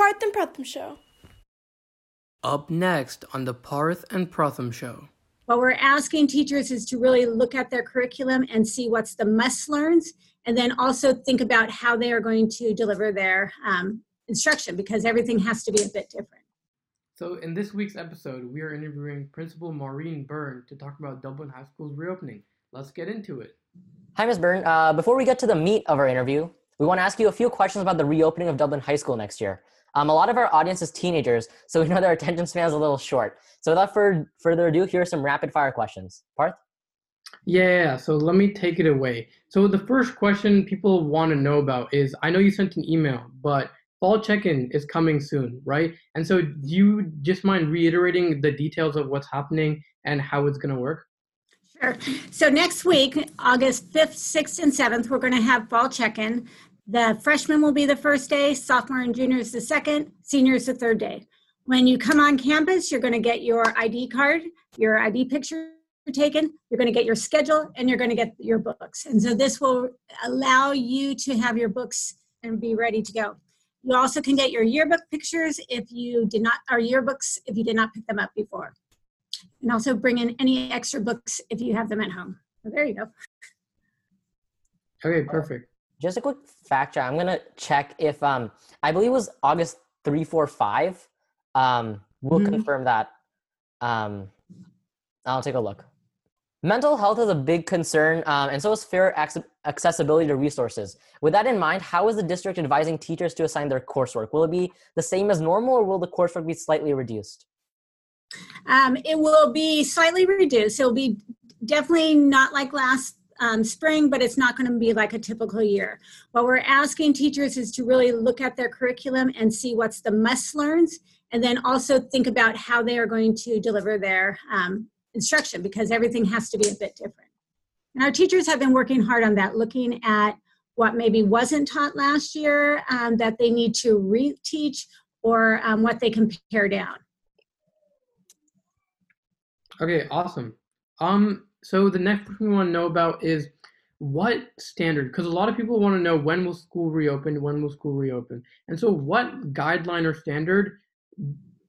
Parth and Pratham Show. Up next on the Parth and Pratham Show. What we're asking teachers is to really look at their curriculum and see what's the must learns, and then also think about how they are going to deliver their um, instruction because everything has to be a bit different. So, in this week's episode, we are interviewing Principal Maureen Byrne to talk about Dublin High School's reopening. Let's get into it. Hi, Ms. Byrne. Uh, before we get to the meat of our interview, we want to ask you a few questions about the reopening of Dublin High School next year. Um, a lot of our audience is teenagers, so we know their attention span is a little short. So without further, further ado, here are some rapid fire questions. Parth? Yeah, so let me take it away. So the first question people want to know about is I know you sent an email, but fall check-in is coming soon, right? And so do you just mind reiterating the details of what's happening and how it's going to work? Sure. So next week, August 5th, 6th, and 7th, we're going to have fall check-in. The freshmen will be the first day, sophomore and juniors the second, senior is the third day. When you come on campus, you're going to get your ID card, your ID picture taken, you're going to get your schedule, and you're going to get your books. And so this will allow you to have your books and be ready to go. You also can get your yearbook pictures if you did not, or yearbooks if you did not pick them up before. And also bring in any extra books if you have them at home. So there you go. Okay, perfect just a quick fact check. I'm gonna check if um I believe it was August three four five. Um, we'll mm-hmm. confirm that. Um, I'll take a look. Mental health is a big concern, um, and so is fair ac- accessibility to resources. With that in mind, how is the district advising teachers to assign their coursework? Will it be the same as normal, or will the coursework be slightly reduced? Um, it will be slightly reduced. It'll be definitely not like last um, spring, but it's not going to be like a typical year. What we're asking teachers is to really look at their curriculum and see what's the must learns, and then also think about how they are going to deliver their um, instruction because everything has to be a bit different. And our teachers have been working hard on that, looking at what maybe wasn't taught last year um, that they need to reteach or um, what they can pare down. Okay, awesome. Um, so the next thing we want to know about is what standard because a lot of people want to know when will school reopen when will school reopen. And so what guideline or standard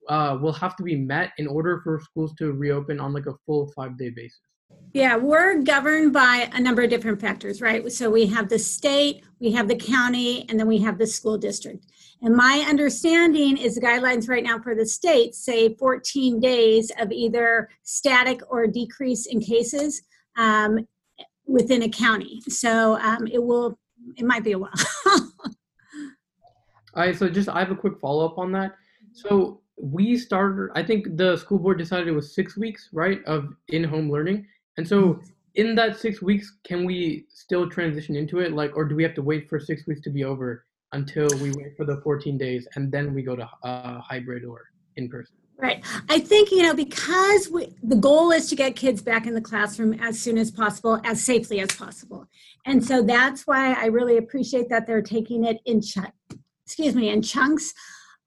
uh, will have to be met in order for schools to reopen on like a full five day basis? Yeah we're governed by a number of different factors right? So we have the state we have the county and then we have the school district and my understanding is the guidelines right now for the state say 14 days of either static or decrease in cases um, within a county. So um, it will, it might be a while. All right, so just I have a quick follow up on that. So we started, I think the school board decided it was six weeks, right, of in home learning. And so in that six weeks, can we still transition into it? Like, or do we have to wait for six weeks to be over until we wait for the 14 days and then we go to uh, hybrid or in person. Right. I think, you know, because we, the goal is to get kids back in the classroom as soon as possible, as safely as possible. And so that's why I really appreciate that they're taking it in ch- excuse me, in chunks.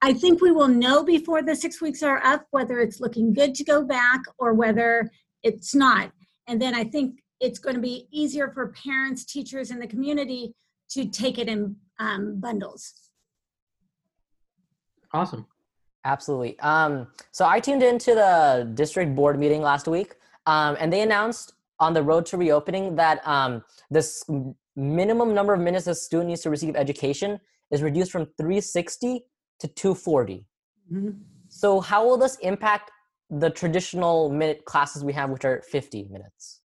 I think we will know before the six weeks are up whether it's looking good to go back or whether it's not. And then I think it's going to be easier for parents, teachers, and the community to take it in um, bundles. Awesome. Absolutely. Um, so I tuned into the district board meeting last week, um, and they announced on the road to reopening that um, this minimum number of minutes a student needs to receive education is reduced from 360 to 240. Mm-hmm. So how will this impact the traditional minute classes we have, which are 50 minutes?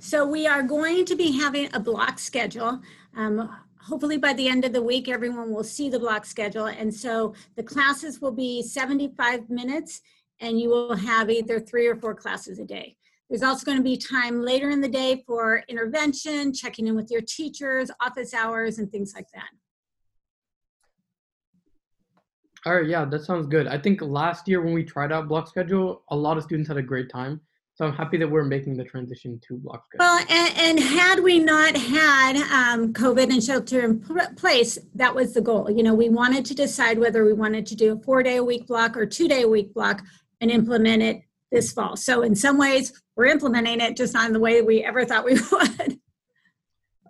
So we are going to be having a block schedule. Um, hopefully by the end of the week, everyone will see the block schedule. And so the classes will be 75 minutes and you will have either three or four classes a day. There's also going to be time later in the day for intervention, checking in with your teachers, office hours, and things like that. All right, yeah, that sounds good. I think last year when we tried out block schedule, a lot of students had a great time. So I'm happy that we're making the transition to block. Well, and, and had we not had um, COVID and shelter in place, that was the goal. You know, we wanted to decide whether we wanted to do a four day a week block or two day a week block and implement it this fall. So in some ways, we're implementing it just not in the way we ever thought we would.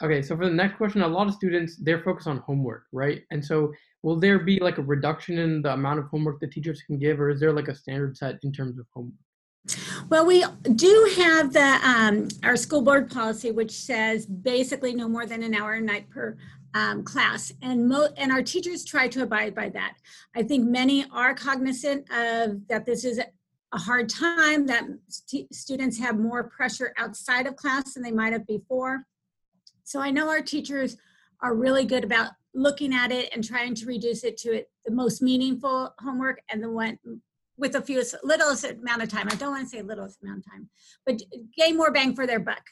Okay, so for the next question, a lot of students they're focused on homework, right? And so will there be like a reduction in the amount of homework the teachers can give, or is there like a standard set in terms of homework? Well, we do have the um, our school board policy, which says basically no more than an hour a night per um, class, and mo- and our teachers try to abide by that. I think many are cognizant of that. This is a hard time that st- students have more pressure outside of class than they might have before. So I know our teachers are really good about looking at it and trying to reduce it to it, the most meaningful homework and the one with the fewest littlest amount of time. I don't want to say littlest amount of time, but gain more bang for their buck.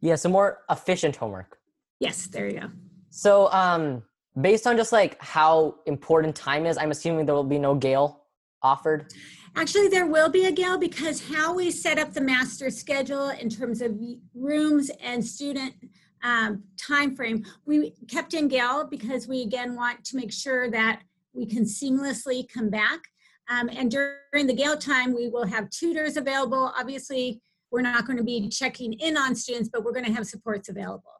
Yeah, so more efficient homework. Yes, there you go. So, um, based on just like how important time is, I'm assuming there will be no Gael offered. Actually, there will be a Gael because how we set up the master schedule in terms of rooms and student um, time frame, we kept in Gael because we again want to make sure that we can seamlessly come back. Um, and during the Gael time, we will have tutors available. Obviously, we're not going to be checking in on students, but we're going to have supports available.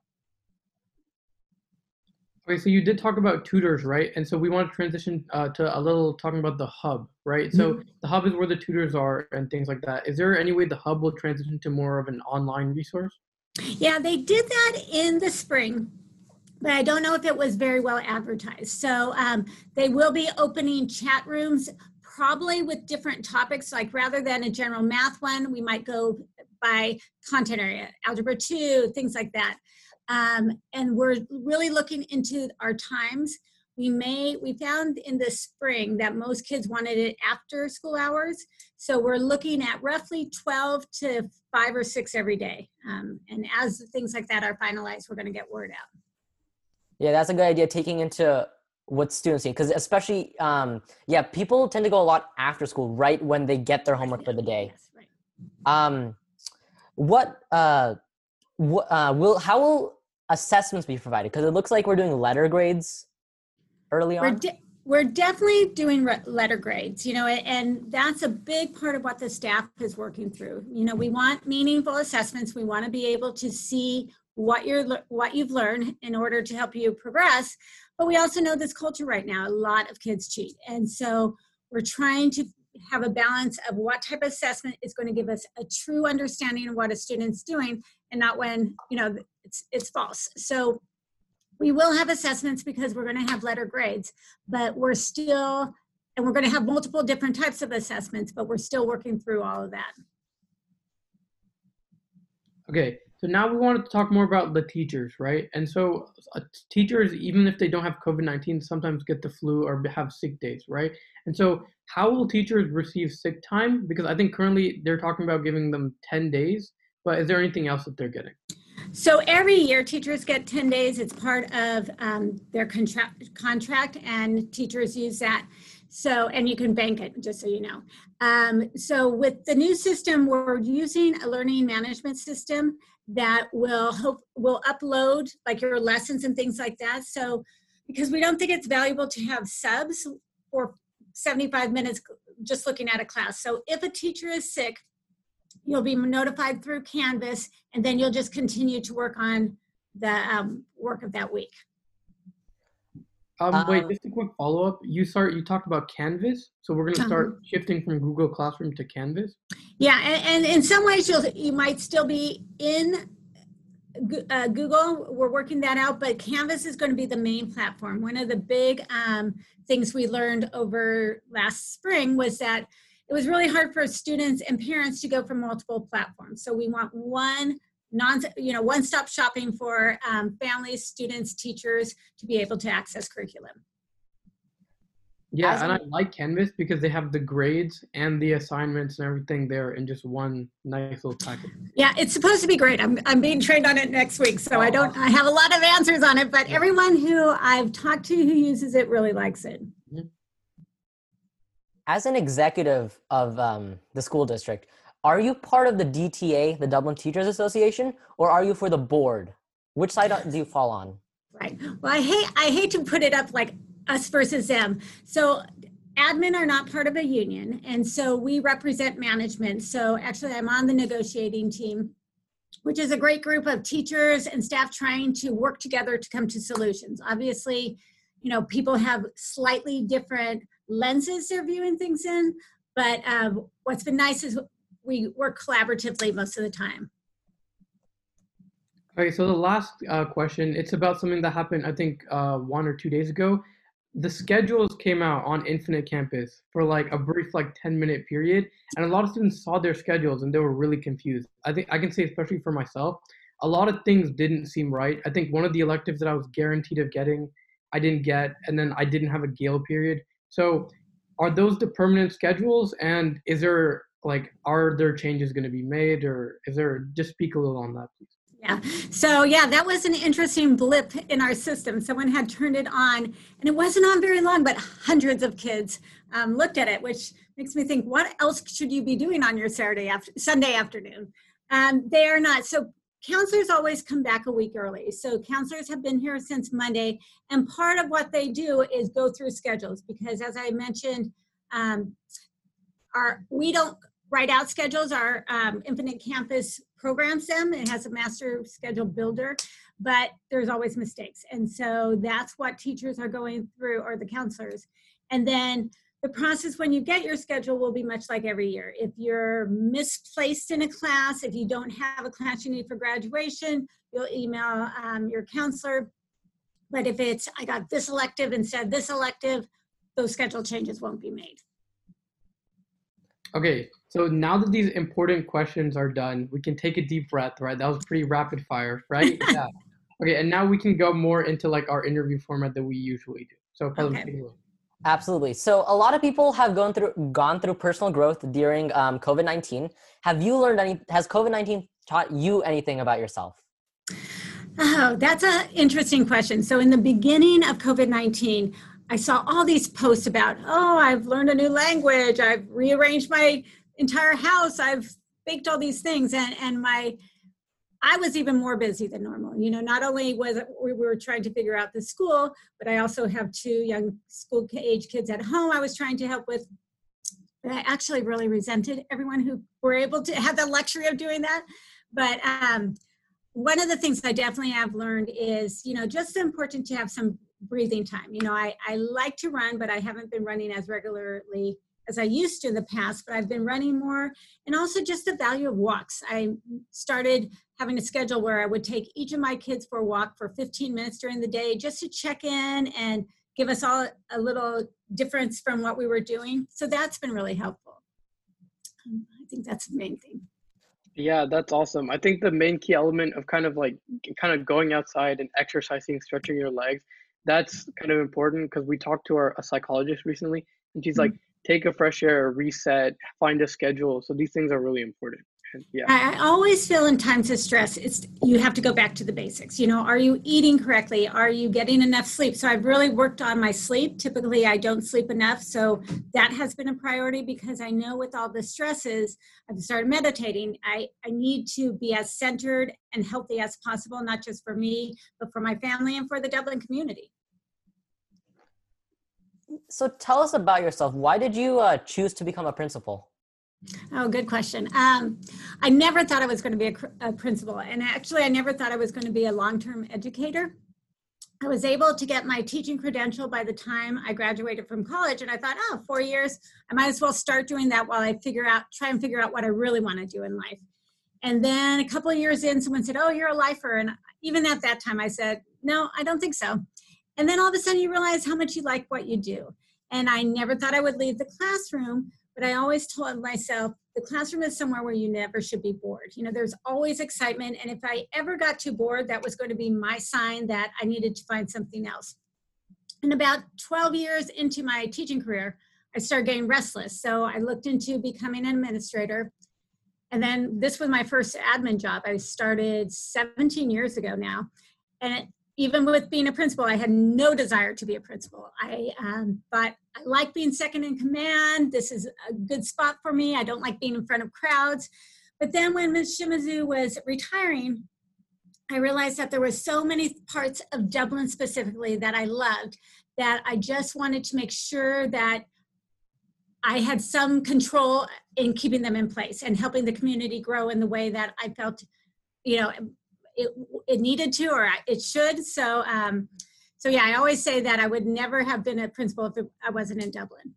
Okay, so you did talk about tutors, right? And so we want to transition uh, to a little talking about the hub, right? So Mhm. the hub is where the tutors are and things like that. Is there any way the hub will transition to more of an online resource? Yeah, they did that in the spring, but I don't know if it was very well advertised. So um, they will be opening chat rooms, probably with different topics. Like rather than a general math one, we might go by content area, algebra two, things like that. Um, and we're really looking into our times. We may, we found in the spring that most kids wanted it after school hours. So we're looking at roughly 12 to five or six every day. Um, and as things like that are finalized, we're going to get word out. Yeah, that's a good idea. Taking into what students need, because especially, um, yeah, people tend to go a lot after school, right when they get their homework for the day. Yes, right. Um, what uh, wh- uh, will how will assessments be provided? Because it looks like we're doing letter grades early We're, on. de- we're definitely doing re- letter grades, you know, and that's a big part of what the staff is working through. You know, we want meaningful assessments. We want to be able to see what you're what you've learned in order to help you progress. But we also know this culture right now, a lot of kids cheat. And so we're trying to have a balance of what type of assessment is going to give us a true understanding of what a student's doing and not when, you know, it's it's false. So we will have assessments because we're going to have letter grades, but we're still, and we're going to have multiple different types of assessments, but we're still working through all of that. Okay, so now we wanted to talk more about the teachers, right? And so uh, teachers, even if they don't have COVID 19, sometimes get the flu or have sick days, right? And so, how will teachers receive sick time? Because I think currently they're talking about giving them 10 days, but is there anything else that they're getting? So every year, teachers get 10 days. It's part of um, their contract, contract, and teachers use that. So, and you can bank it, just so you know. Um, so, with the new system, we're using a learning management system that will hope will upload like your lessons and things like that. So, because we don't think it's valuable to have subs for 75 minutes just looking at a class. So, if a teacher is sick, you'll be notified through Canvas, and then you'll just continue to work on the um, work of that week. Um, wait, Um, just a quick follow up. You start. You talked about Canvas, so we're going to start shifting from Google Classroom to Canvas. Yeah, and, and in some ways, you'll you might still be in uh, Google. We're working that out, but Canvas is going to be the main platform. One of the big um, things we learned over last spring was that it was really hard for students and parents to go from multiple platforms. So we want one non, you know, one-stop shopping for um, families, students, teachers to be able to access curriculum. Yeah, As and I like Canvas because they have the grades and the assignments and everything there in just one nice little package. Yeah, it's supposed to be great. I'm, I'm being trained on it next week, so I don't I have a lot of answers on it, but everyone who I've talked to who uses it really likes it. As an executive of um, the school district, are you part of the DTA, the Dublin Teachers Association, or are you for the board? Which side do you fall on? Right. Well, I hate I hate to put it up like us versus them. So admin are not part of a union, and so we represent management. So actually, I'm on the negotiating team which is a great group of teachers and staff trying to work together to come to solutions. Obviously, you know, people have slightly different lenses they're viewing things in, but um, what's been nice is we work collaboratively most of the time. Okay, so the last uh, question, it's about something that happened, I think, uh, one or two days ago. The schedules came out on Infinite Campus for like a brief, like 10 minute period, and a lot of students saw their schedules and they were really confused. I think I can say, especially for myself, a lot of things didn't seem right. I think one of the electives that I was guaranteed of getting, I didn't get, and then I didn't have a Gael period. So, are those the permanent schedules? And is there like, are there changes going to be made, or is there just speak a little on that, please? Yeah. So yeah, that was an interesting blip in our system. Someone had turned it on, and it wasn't on very long, but hundreds of kids um, looked at it, which makes me think, what else should you be doing on your Saturday after Sunday afternoon? Um, they are not. So counselors always come back a week early. So counselors have been here since Monday, and part of what they do is go through schedules because, as I mentioned, um, our we don't write out schedules. Our um, Infinite Campus programs them. It has a master schedule builder, but there's always mistakes. And so that's what teachers are going through or the counselors. And then the process when you get your schedule will be much like every year. If you're misplaced in a class, if you don't have a class you need for graduation, you'll email um, your counselor. But if it's, I got this elective instead this elective, those schedule changes won't be made. Okay, so now that these important questions are done, we can take a deep breath, right? That was pretty rapid fire, right? yeah. Okay, and now we can go more into like our interview format that we usually do. So, okay. Absolutely. So, a lot of people have gone through gone through personal growth during um, COVID nineteen. Have you learned any? Has COVID nineteen taught you anything about yourself? Oh, that's an interesting question. So, in the beginning of COVID 19, I saw all these posts about, oh, I've learned a new language, I've rearranged my entire house, I've baked all these things, and and my I was even more busy than normal. You know, not only was it, we were trying to figure out the school, but I also have two young school age kids at home. I was trying to help with. But I actually really resented everyone who were able to have the luxury of doing that. But um, one of the things I definitely have learned is, you know, just important to have some breathing time. You know, I, I like to run, but I haven't been running as regularly as I used to in the past, but I've been running more. And also just the value of walks. I started having a schedule where I would take each of my kids for a walk for 15 minutes during the day just to check in and give us all a little difference from what we were doing. So that's been really helpful. Um, I think that's the main thing. Yeah, that's awesome. I think the main key element of kind of like kind of going outside and exercising, stretching your legs that's kind of important because we talked to our a psychologist recently and she's like take a fresh air reset find a schedule. So these things are really important. Yeah. I, always feel in times of stress it's you have to go back to the basics. You know are you eating correctly? Are you getting enough sleep? So i've really worked on my sleep. Typically i don't sleep enough. So that has been a priority because i know with all the stresses i've started meditating. I i need to be as centered and healthy as possible not just for me but for my family and for the dublin community so tell us about yourself why did you uh, choose to become a principal Oh, good question. Um, I never thought I was going to be a, a, principal, and actually, I never thought I was going to be a long-term educator. I was able to get my teaching credential by the time I graduated from college, and I thought, oh, four years, I might as well start doing that while I figure out, try and figure out what I really want to do in life. And then a couple of years in, someone said, oh, you're a lifer, and even at that time, I said, no, I don't think so. And then all of a sudden, you realize how much you like what you do. And I never thought I would leave the classroom, but I always told myself the classroom is somewhere where you never should be bored. You know, there's always excitement. And if I ever got too bored, that was going to be my sign that I needed to find something else. And about 12 years into my teaching career, I started getting restless. So I looked into becoming an administrator. And then this was my first admin job. I started 17 years ago now. And even with being a principal, I had no desire to be a principal. I um, but I like being second in command. This is a good spot for me. I don't like being in front of crowds. But then when Ms. Shimizu was retiring, I realized that there were so many parts of Dublin specifically that I loved that I just wanted to make sure that I had some control in keeping them in place and helping the community grow in the way that I felt you know, it, it needed to or it should. So, um, so yeah, I always say that I would never have been a principal if it, I wasn't in Dublin.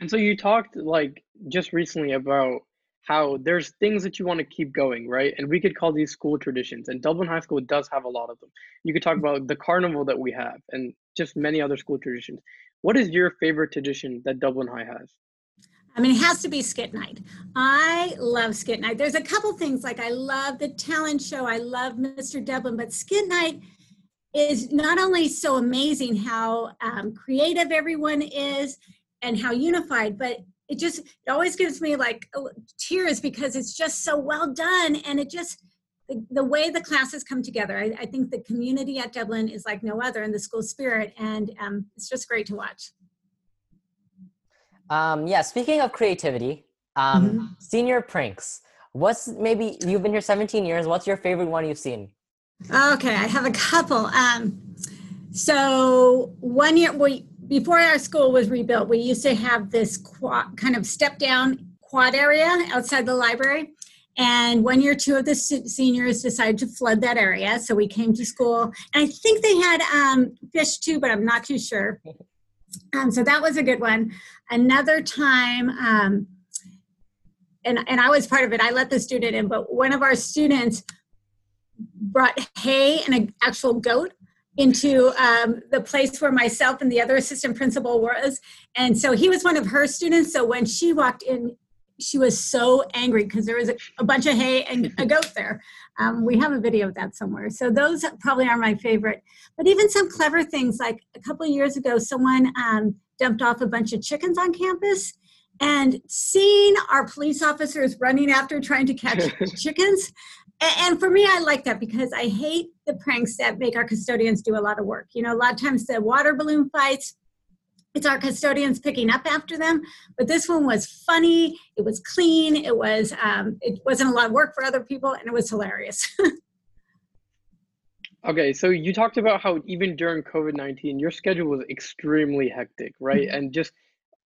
And so you talked like just recently about how there's things that you want to keep going, right? And we could call these school traditions. And Dublin High School does have a lot of them. You could talk about the carnival that we have and just many other school traditions. What is your favorite tradition that Dublin High has? I mean, it has to be skit night. I love skit night. There's a couple things like I love the talent show. I love Mr. Dublin, but skit night is not only so amazing how um, creative everyone is and how unified, but it just it always gives me like tears because it's just so well done and it just the, the way the classes come together. I, I, think the community at Dublin is like no other in the school spirit, and um, it's just great to watch. Um, yeah, speaking of creativity, um, mm-hmm. senior pranks. What's maybe you've been here 17 years? What's your favorite one you've seen? Okay, I have a couple. Um, so one year, we before our school was rebuilt, we used to have this quad, kind of step down quad area outside the library. And one year, two of the seniors decided to flood that area. So we came to school. And I think they had um, fish too, but I'm not too sure. Um, so that was a good one. Another time, um, and, and I was part of it, I let the student in, but one of our students brought hay and an actual goat into um, the place where myself and the other assistant principal was. And so he was one of her students. So when she walked in, she was so angry because there was a, a, bunch of hay and a goat there. Um, we have a video of that somewhere. So those probably are my favorite. But even some clever things, like a couple of years ago, someone um, dumped off a bunch of chickens on campus. And seeing our police officers running after trying to catch chickens, and for me, I like that because I hate the pranks that make our custodians do a lot of work. You know, a lot of times the water balloon fights, it's our custodians picking up after them. But this one was funny. It was clean. It was. Um, it wasn't a lot of work for other people, and it was hilarious. okay, so you talked about how even during COVID nineteen, your schedule was extremely hectic, right? Mm-hmm. And just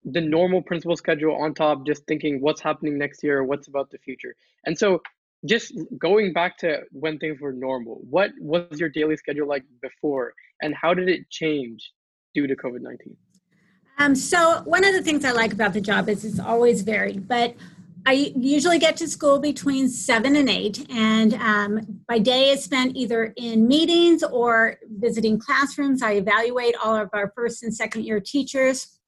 the normal principal schedule on top, just thinking what's happening next year, what's about the future. And so just going back to when things were normal, what was your daily schedule like before, and how did it change due to COVID 19? Um, so, one of the things I like about the job is it's always varied, but I usually get to school between seven and eight, and um, my day is spent either in meetings or visiting classrooms. I evaluate all of our first and second year teachers,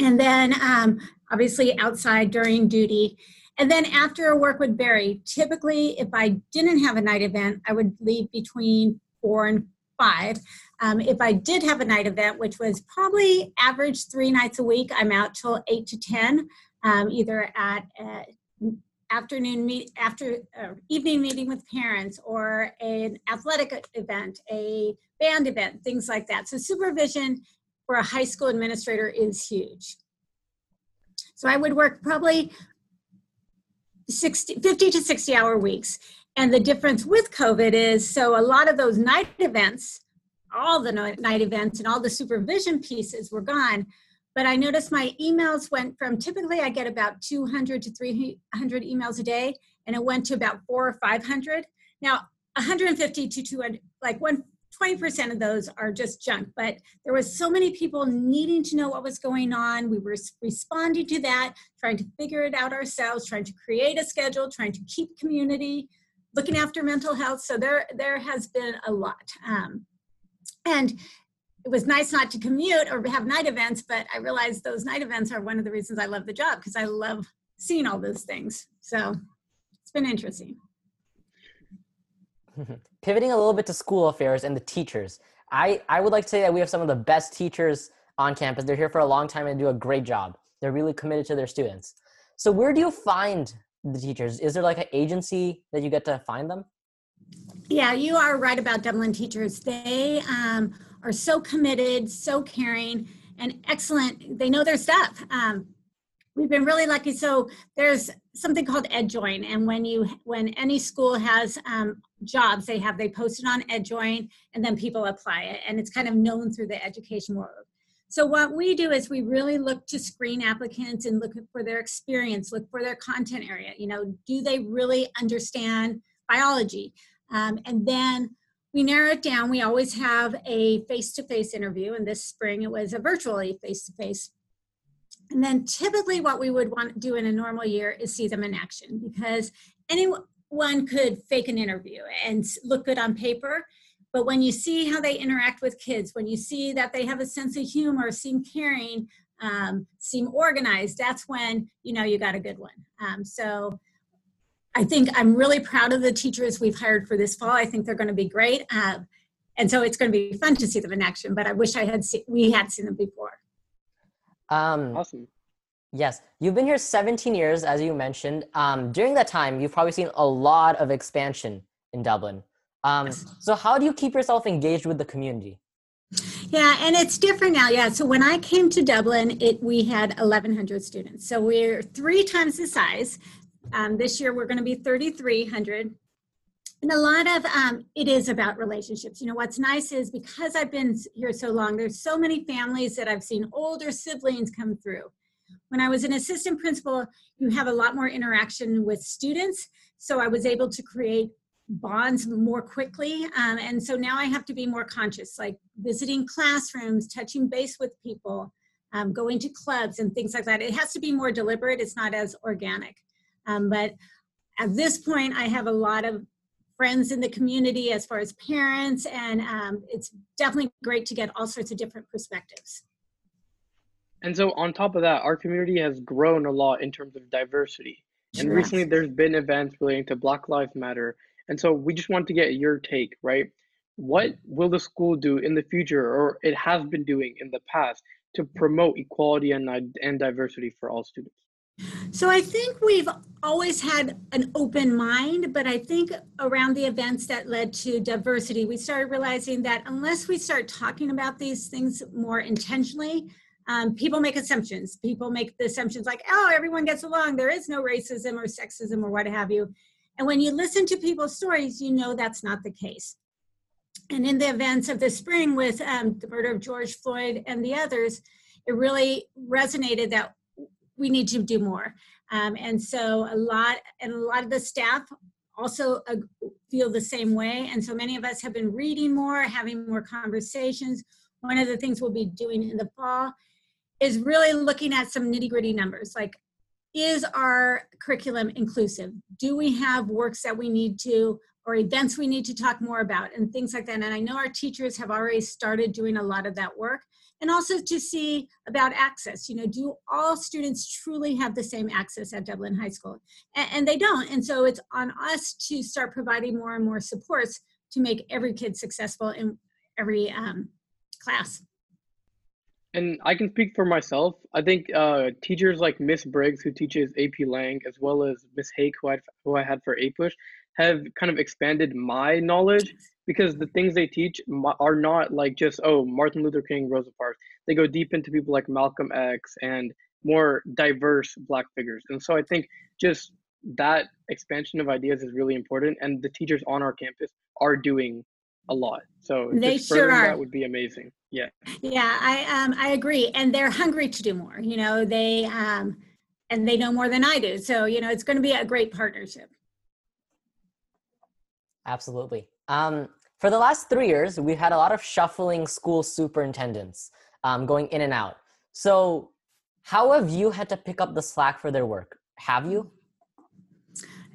and then um, obviously outside during duty. And then after work would vary. Typically, if I didn't have a night event, I would leave between four and five. Um, if I did have a night event, which was probably average three nights a week, I'm out till eight to ten, um, either at afternoon meet after uh, evening meeting with parents or an athletic event, a band event, things like that. So supervision for a high school administrator is huge. So I would work probably 60, 50 to 60 hour weeks. And the difference with COVID is so a lot of those night events, all the night events and all the supervision pieces were gone. But I noticed my emails went from typically I get about 200 to 300 emails a day, and it went to about four or 500. Now, 150 to 200, like one 20% of those are just junk but there was so many people needing to know what was going on we were responding to that trying to figure it out ourselves trying to create a schedule trying to keep community looking after mental health so there there has been a lot um, and it was nice not to commute or have night events but i realized those night events are one of the reasons i love the job because i love seeing all those things so it's been interesting Pivoting a little bit to school affairs and the teachers, I, I would like to say that we have some of the best teachers on campus. They're here for a long time and do a great job. They're really committed to their students. So, where do you find the teachers? Is there like an agency that you get to find them? Yeah, you are right about Dublin teachers. They um, are so committed, so caring, and excellent. They know their stuff. Um, we've been really lucky. So there's something called EdJoin, and when you when any school has um, jobs, they have they post it on EdJoin, and then people apply it, and it's kind of known through the education world. So what we do is we really look to screen applicants and look for their experience, look for their content area. You know, do they really understand biology. Um, and then we narrow it down. We always have a face to face interview, and this spring it was a virtually face to face. And then typically, what we would want to do in a normal year is see them in action because anyone could fake an interview and look good on paper. But when you see how they interact with kids, when you see that they have a sense of humor, seem caring, um, seem organized, that's when you know you got a good one. Um, so I think I'm really proud of the teachers we've hired for this fall. I think they're going to be great. Uh, and so it's going to be fun to see them in action, but I wish I had seen, we had seen them before. Um, Awesome. Yes, you've been here 17 years, as you mentioned. Um, during that time, you've probably seen a lot of expansion in Dublin. Um, so, how do you keep yourself engaged with the community? Yeah, and it's different now. Yeah, so when I came to Dublin, it we had 1,100 students. So we're three times the size. Um, this year we're going to be 3,300. And a lot of um, it is about relationships. You know, what's nice is because I've been here so long, there's so many families that I've seen older siblings come through. When I was an assistant principal, you have a lot more interaction with students. So I was able to create bonds more quickly. Um, and so now I have to be more conscious, like visiting classrooms, touching base with people, um, going to clubs and things like that. It has to be more deliberate, it's not as organic. Um, but at this point, I have a lot of friends in the community as far as parents, and um, it's definitely great to get all sorts of different perspectives. And so, on top of that, our community has grown a lot in terms of diversity. And Sure. recently, there's been events relating to Black Lives Matter. And so, we just want to get your take, right? What will the school do in the future, or it has been doing in the past, to promote equality and, and diversity for all students? So I think we've always had an open mind, but I think around the events that led to diversity, we started realizing that unless we start talking about these things more intentionally, um, people make assumptions. People make the assumptions like, oh, everyone gets along. There is no racism or sexism or what have you. And when you listen to people's stories, you know that's not the case. And in the events of the spring with um, the murder of George Floyd and the others, it really resonated that we need to do more. Um, and so a lot, and a lot of the staff also uh, feel the same way. And so many of us have been reading more, having more conversations. One of the things we'll be doing in the fall is really looking at some nitty gritty numbers like, is our curriculum inclusive? Do we have works that we need to, or events we need to talk more about, and things like that? And I know our teachers have already started doing a lot of that work and also to see about access. You know, do all students truly have the same access at Dublin High School? And, and, they don't. And so it's on us to start providing more and more supports to make every kid successful in every um, class. And I can speak for myself. I think uh, teachers like Miss Briggs, who teaches AP Lang, as well as Miss Hake, who I, who I had for APUSH, have kind of expanded my knowledge because the things they teach are not like just oh Martin Luther King, Rosa Parks. They go deep into people like Malcolm X and more diverse Black figures. And so I think just that expansion of ideas is really important, and the teachers on our campus are doing a lot. So they sure are. That would be amazing. Yeah. Yeah, I um I agree, and they're hungry to do more. You know, they um and they know more than I do. So you know, it's going to be a great partnership. Absolutely. Um, for the last three years, we've had a lot of shuffling school superintendents um, going in and out. So, how have you had to pick up the slack for their work? Have you?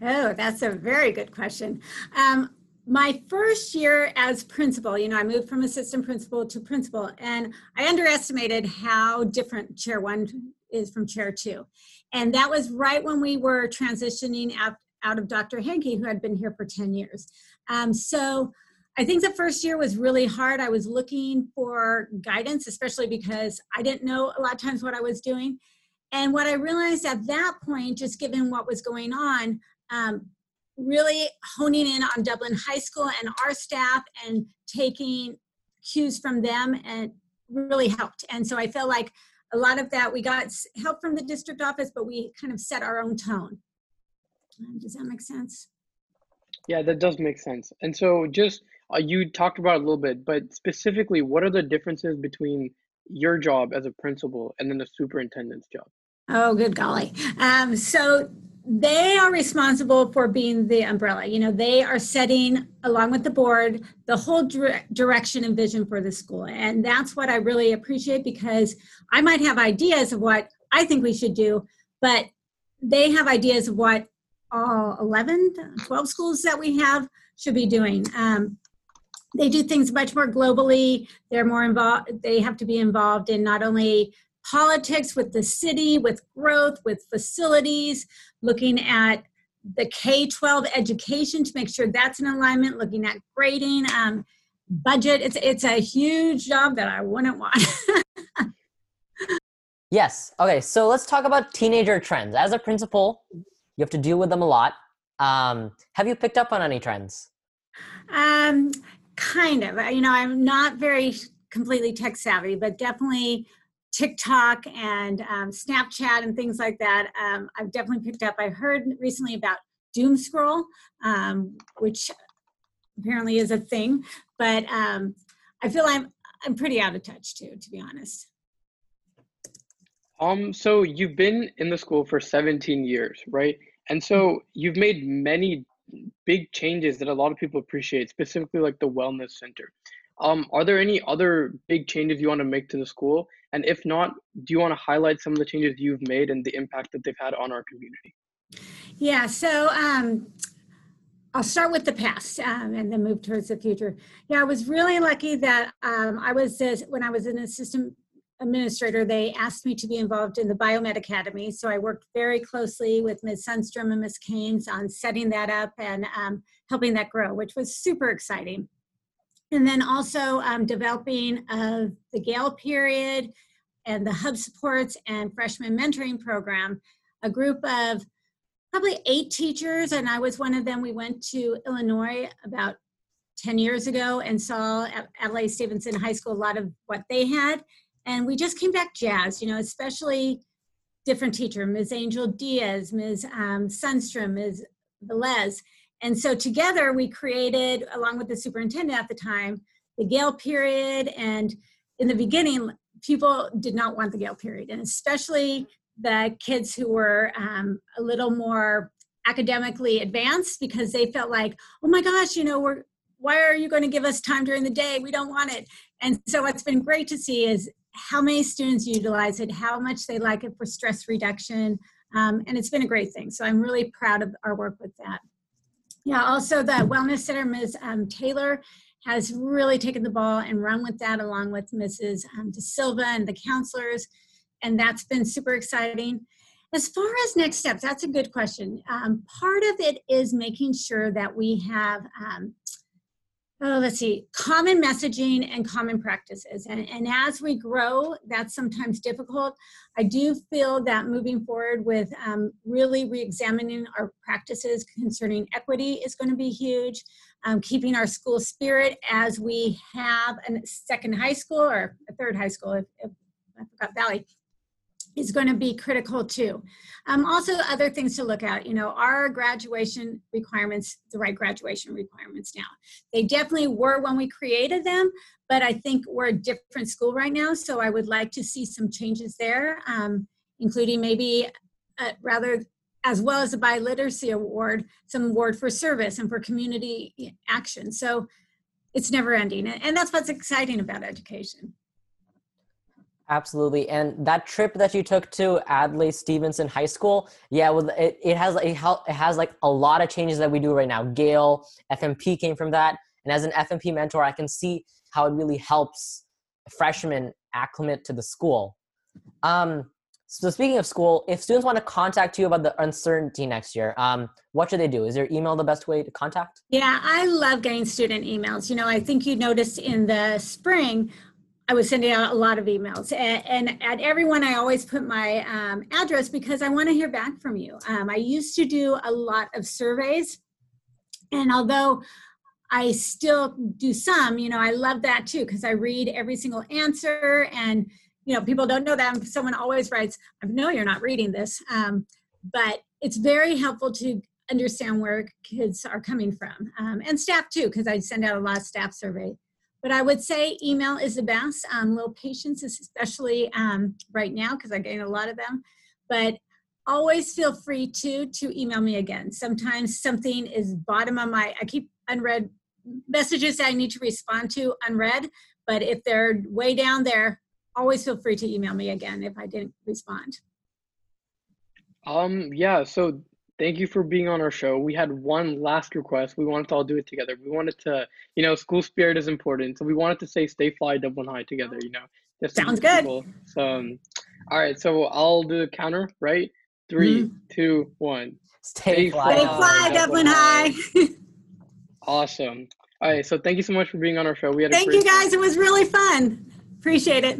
Oh, that's a very good question. Um, my first year as principal, you know, I moved from assistant principal to principal, and I underestimated how different chair one is from chair two. And that was right when we were transitioning out, out of Dr. Hanke, who had been here for 10 years. Um, so I think the first year was really hard. I was looking for guidance, especially because I didn't know a lot of times what I was doing. And what I realized at that point, just given what was going on, um, really honing in on Dublin High School and our staff and taking cues from them and really helped. And so I feel like a lot of that we got help from the district office, but we kind of set our own tone. Um, does that make sense? Yeah, that does make sense. And so just uh, you talked about a little bit, but specifically, what are the differences between your job as a principal and then the superintendent's job? Oh, good golly. Um, so they are responsible for being the umbrella. You know, they are setting, along with the board, the whole dire- direction and vision for the school. And that's what I really appreciate because I might have ideas of what I think we should do, but they have ideas of what all 11, 12 schools that we have should be doing. Um, they do things much more globally. They're more involved, they have to be involved in not only politics with the city, with growth, with facilities, looking at the K 12 education to make sure that's in alignment, looking at grading, um, budget. It's, it's a huge job that I wouldn't want. yes. Okay. So let's talk about teenager trends. As a principal, you have to deal with them a lot. Um, have you picked up on any trends? Um, kind of. You know, I'm not very completely tech savvy, but definitely TikTok and um, Snapchat and things like that. Um, I've definitely picked up. I heard recently about doom scroll, um, which apparently is a thing, but um, I feel I'm I'm pretty out of touch too, to be honest. Um, so you've been in the school for 17 years, right? And so you've made many big changes that a lot of people appreciate, specifically like the wellness center. Um, are there any other big changes you want to make to the school? And if not, do you want to highlight some of the changes you've made and the impact that they've had on our community? Yeah, so um, I'll start with the past um, and then move towards the future. Yeah, I was really lucky that um, I was, when I was an assistant administrator, they asked me to be involved in the Biomed Academy. So I worked very closely with Ms. Sundstrom and Ms. Keynes on setting that up and um, helping that grow, which was super exciting. And then also um, developing uh, the Gael period and the hub supports and freshman mentoring program, a group of probably eight teachers, and I was one of them. We went to Illinois about 10 years ago and saw at Adlai Stevenson High School a lot of what they had and we just came back jazzed, you know, especially different teacher, Ms. Angel Diaz, Ms. Um, Sundstrom, Ms. Velez. And so together we created, along with the superintendent at the time, the Gael period. And in the beginning, people did not want the Gael period, and especially the kids who were um, a little more academically advanced because they felt like, oh my gosh, you know, we're why are you going to give us time during the day? We don't want it. And so what's been great to see is how many students utilize it, how much they like it for stress reduction, um, and it's been a great thing. So I'm really proud of our work with that. Yeah, also the Wellness Center, Ms. Um, Taylor has really taken the ball and run with that along with Mrs. Um, De Silva and the counselors, and that's been super exciting. As far as next steps, that's a good question. Um, part of it is making sure that we have um, oh, let's see, common messaging and common practices. And, and as we grow, that's sometimes difficult. I do feel that moving forward with um, really re-examining our practices concerning equity is going to be huge. Um, keeping our school spirit as we have a second high school or a third high school, if, if I forgot Valley, is going to be critical too. Um, also, other things to look at, you know, are graduation requirements the right graduation requirements now? They definitely were when we created them, but I think we're a different school right now, so I would like to see some changes there, um, including maybe uh, rather as well as the biliteracy award, some award for service and for community action. So it's never ending, and that's what's exciting about education. Absolutely. And that trip that you took to Adlai Stevenson High School, yeah, it, it has it, has like a lot of changes that we do right now. Gael, FMP came from that. And as an FMP mentor, I can see how it really helps freshmen acclimate to the school. Um, so speaking of school, if students want to contact you about the uncertainty next year, um, what should they do? Is your email the best way to contact? Yeah, I love getting student emails. You know, I think you noticed in the spring, I was sending out a lot of emails, and, and at everyone, I always put my um, address because I want to hear back from you. Um, I used to do a lot of surveys, and although I still do some, you know, I love that too because I read every single answer, and you know, people don't know that. Someone always writes, "I know you're not reading this," um, but it's very helpful to understand where kids are coming from, um, and staff too, because I send out a lot of staff survey but I would say email is the best. Um, little patience, especially um, right now, because I'm getting a lot of them. But always feel free to to email me again. Sometimes something is bottom of my I keep unread messages that I need to respond to unread, but if they're way down there, always feel free to email me again if I didn't respond. Um, yeah, so thank you for being on our show. We had one last request. We wanted to all do it together. We wanted to, you know, school spirit is important. So we wanted to say stay fly Dublin High together, you know. Just Sounds good. So um, all right, so I'll do the counter, right? 3 two, one. Stay Stay fly. Stay fly, Dublin High. Awesome. All right, so thank you so much for being on our show. We had a Thank you guys. It was really fun. Appreciate it.